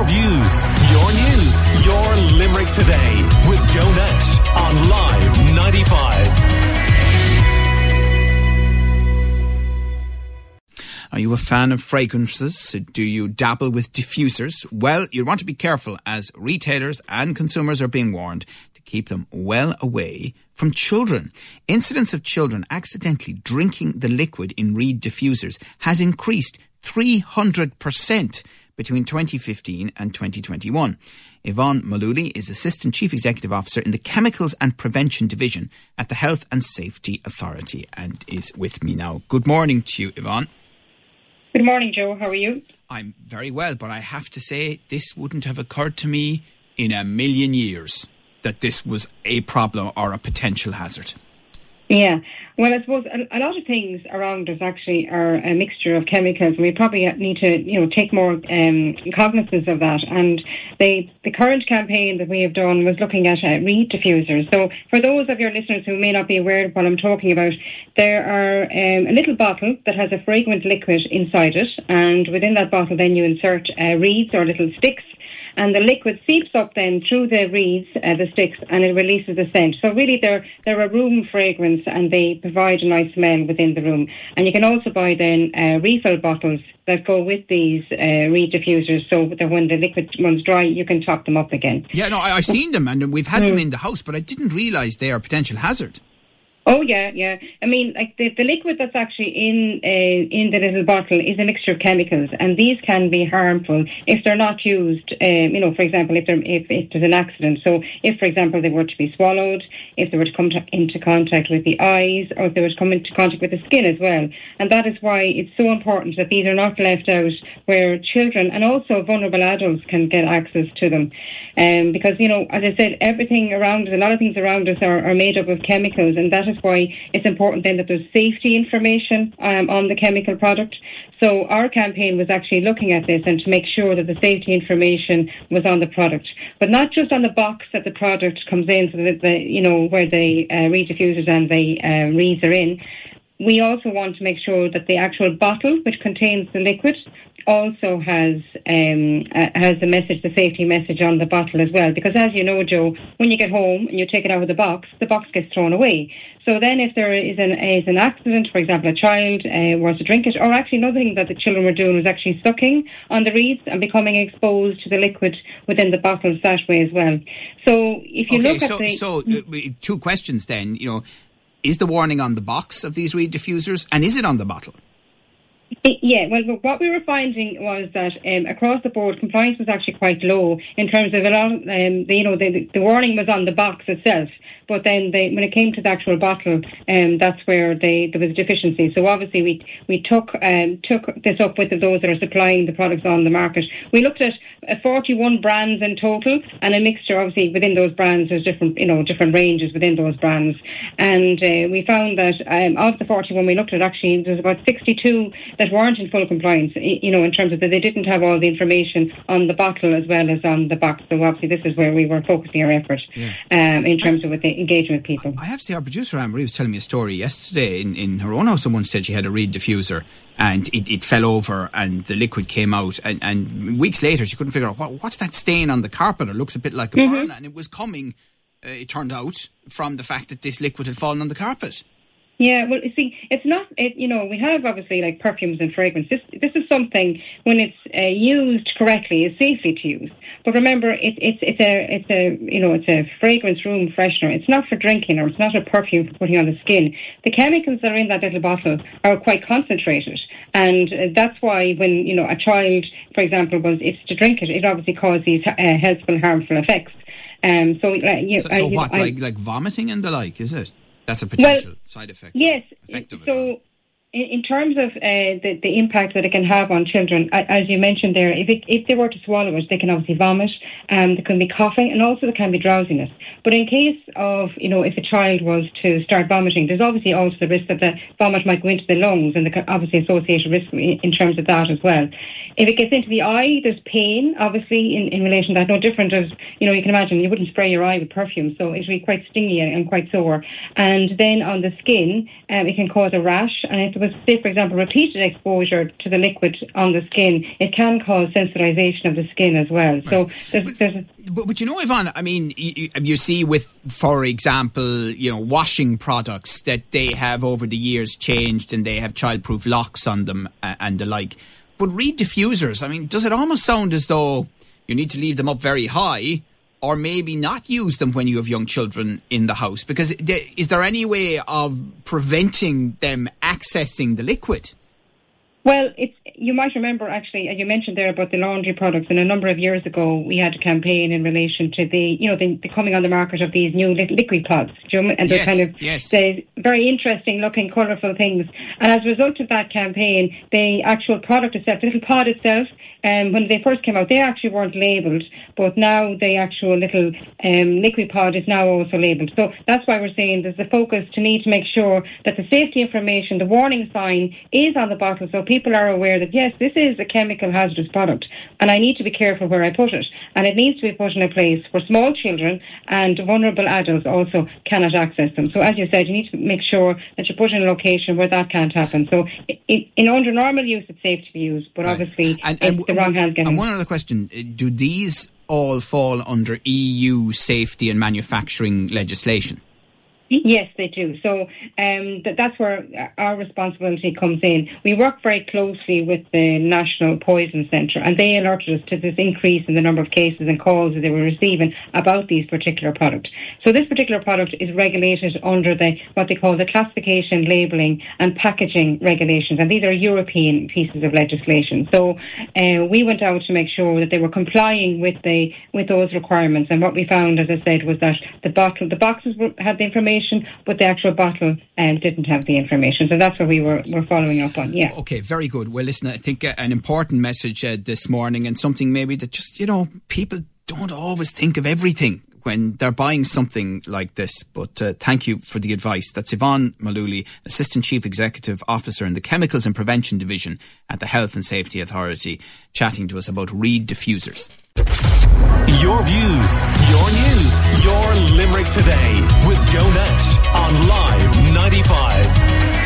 your views, your news, your Limerick today with Joe Nash on Live 95. Are you a fan of fragrances? Do you dabble with diffusers? Well, you want to be careful as retailers and consumers are being warned to keep them well away from children. Incidents of children accidentally drinking the liquid in Reed diffusers has increased 300% between 2015 and 2021. Yvonne Mullooly is Assistant Chief Executive Officer in the Chemicals and Prevention Division at the Health and Safety Authority and is with me now. Good morning to you, Yvonne. Good morning, Joe. How are you? I'm very well, but I have to say, this wouldn't have occurred to me in a million years that this was a problem or a potential hazard? Yeah. Well, I suppose a, lot of things around us actually are a mixture of chemicals, and we probably need to, you know, take more um, cognizance of that. And the the current campaign that we have done was looking at uh, reed diffusers. So, for those of your listeners who may not be aware of what I'm talking about, there are um, a little bottle that has a fragrant liquid inside it, and within that bottle, then you insert uh, reeds or little sticks and the liquid seeps up then through the reeds, uh, the sticks, and it releases the scent. So really, they're they're a room fragrance, and they provide a nice smell within the room. And you can also buy then uh, refill bottles that go with these uh, reed diffusers, so that when the liquid runs dry, you can top them up again. Yeah, no, I, have seen them, and we've had mm. them in the house, but I didn't realise they are a potential hazard. Oh yeah, yeah. I mean, like the, the liquid that's actually in uh, in the little bottle is a mixture of chemicals, and these can be harmful if they're not used. Um, you know, for example, if, if, if there's an accident. So, if for example they were to be swallowed, if they were to come to, into contact with the eyes, or if they were to come into contact with the skin as well, and that is why it's so important that these are not left out where children and also vulnerable adults can get access to them, um, because you know, as I said, everything around us, a lot of things around us are, are made up of chemicals, and that is why it's important then that there's safety information um, on the chemical product. So our campaign was actually looking at this and to make sure that the safety information was on the product, but not just on the box that the product comes in, so that the you know where the uh, diffusers and the uh, reeds are in. We also want to make sure that the actual bottle, which contains the liquid, also has um, uh, has the message, the safety message on the bottle as well. Because as you know, Joe, when you get home and you take it out of the box, the box gets thrown away. So then, if there is an is an accident, for example, a child uh, was to drink it, or actually another thing that the children were doing was actually sucking on the reeds and becoming exposed to the liquid within the bottles that way as well. So if you okay, look so, at the so uh, two questions then, you know, is the warning on the box of these reed diffusers, and is it on the bottle? Yeah, well, what we were finding was that um, across the board, compliance was actually quite low in terms of a lot. Of, um, the, you know, the, the warning was on the box itself, but then they, when it came to the actual bottle, um, that's where they, there was a deficiency. So obviously we we took um, took this up with those that are supplying the products on the market. We looked at uh, 41 brands in total, and a mixture. Obviously, within those brands, there's different you know different ranges within those brands, and uh, we found that um, of the 41 we looked at, actually there's about 62 that weren't in full compliance. You know, in terms of that they didn't have all the information on the bottle as well as on the box. So obviously, this is where we were focusing our effort yeah. um, in terms of with the engaging with people. I have to say, our producer Anne Marie was telling me a story yesterday in, in her own house. Someone said she had a reed diffuser and it, it fell over and the liquid came out. And, and weeks later, she couldn't figure out what, what's that stain on the carpet. It looks a bit like a mm-hmm. burn, and it was coming. Uh, it turned out from the fact that this liquid had fallen on the carpet. Yeah, well, you see, it's not. It, you know, we have obviously like perfumes and fragrance. This this is something when it's uh, used correctly is safely to use. But remember, it, it's it's a it's a you know it's a fragrance room freshener. It's not for drinking or it's not a perfume for putting on the skin. The chemicals that are in that little bottle are quite concentrated, and uh, that's why when you know a child, for example, was it's to drink it, it obviously causes uh, healthful harmful effects. Um, so, uh, you, so, so what, I, like like vomiting and the like, is it? That's a potential well, side effect. Yes. so, in terms of uh, the, the impact that it can have on children, as you mentioned there, if, it, if they were to swallow it, they can obviously vomit, and there can be coughing, and also there can be drowsiness. But in case of, you know, if a child was to start vomiting, there's obviously also the risk that the vomit might go into the lungs, and the obviously associated risk in terms of that as well. If it gets into the eye, there's pain, obviously, in, in relation to that. No different as, you know, you can imagine you wouldn't spray your eye with perfume, so it will be quite stingy and quite sore. And then on the skin, um, it can cause a rash, and if was, say, for example, repeated exposure to the liquid on the skin, it can cause sensitization of the skin as well. Right. So there's, there's a, but, but you know, Yvonne, I mean, you, um, you see with, for example, you know, washing products that they have over the years changed and they have childproof locks on them uh, and the like. But reed diffusers, I mean, does it almost sound as though you need to leave them up very high or maybe not use them when you have young children in the house? Because is there any way of preventing them accessing the liquid? Well, it's you might remember actually, and you mentioned there about the laundry products. And a number of years ago, we had a campaign in relation to the, you know, the, the coming on the market of these new liquid pods. and they're yes, kind of yes. the very interesting looking, colourful things. And as a result of that campaign, the actual product itself, the little pod itself, um, when they first came out, they actually weren't labelled, but now the actual little um, liquid pod is now also labelled. So that's why we're saying there's a focus to need to make sure that the safety information, the warning sign, is on the bottle, so people are aware that yes, this is a chemical hazardous product, and I need to be careful where I put it, and it needs to be put in a place where small children and vulnerable adults also cannot access them. So as you said, you need to make sure that you put in a location where that can't happen. So in under normal use, it's safe to be used, but right. obviously and, and the wrong And one other question: uh, Do these all fall under EU safety and manufacturing legislation? Yes, they do. So um, th- that's where our responsibility comes in. We work very closely with the National Poison Centre, and they alerted us to this increase in the number of cases and calls that they were receiving about these particular products. So this particular product is regulated under the what they call the classification, labelling, and packaging regulations, and these are European pieces of legislation. So uh, we went out to make sure that they were complying with the with those requirements. And what we found, as I said, was that the bottle, the boxes were, had the information information, but the actual bottle um, didn't have the information. So that's what we were, were following up on. Yeah. Okay, very good. Well, listen, I think uh, an important message uh, this morning and something maybe that just, you know, people don't always think of everything when they're buying something like this. But uh, thank you for the advice. That's Yvonne Mullooly, Assistant Chief Executive Officer in the Chemicals and Prevention Division at the Health and Safety Authority, chatting to us about reed diffusers. Your views, your news, your Limerick today with Joe Nash on Live 95.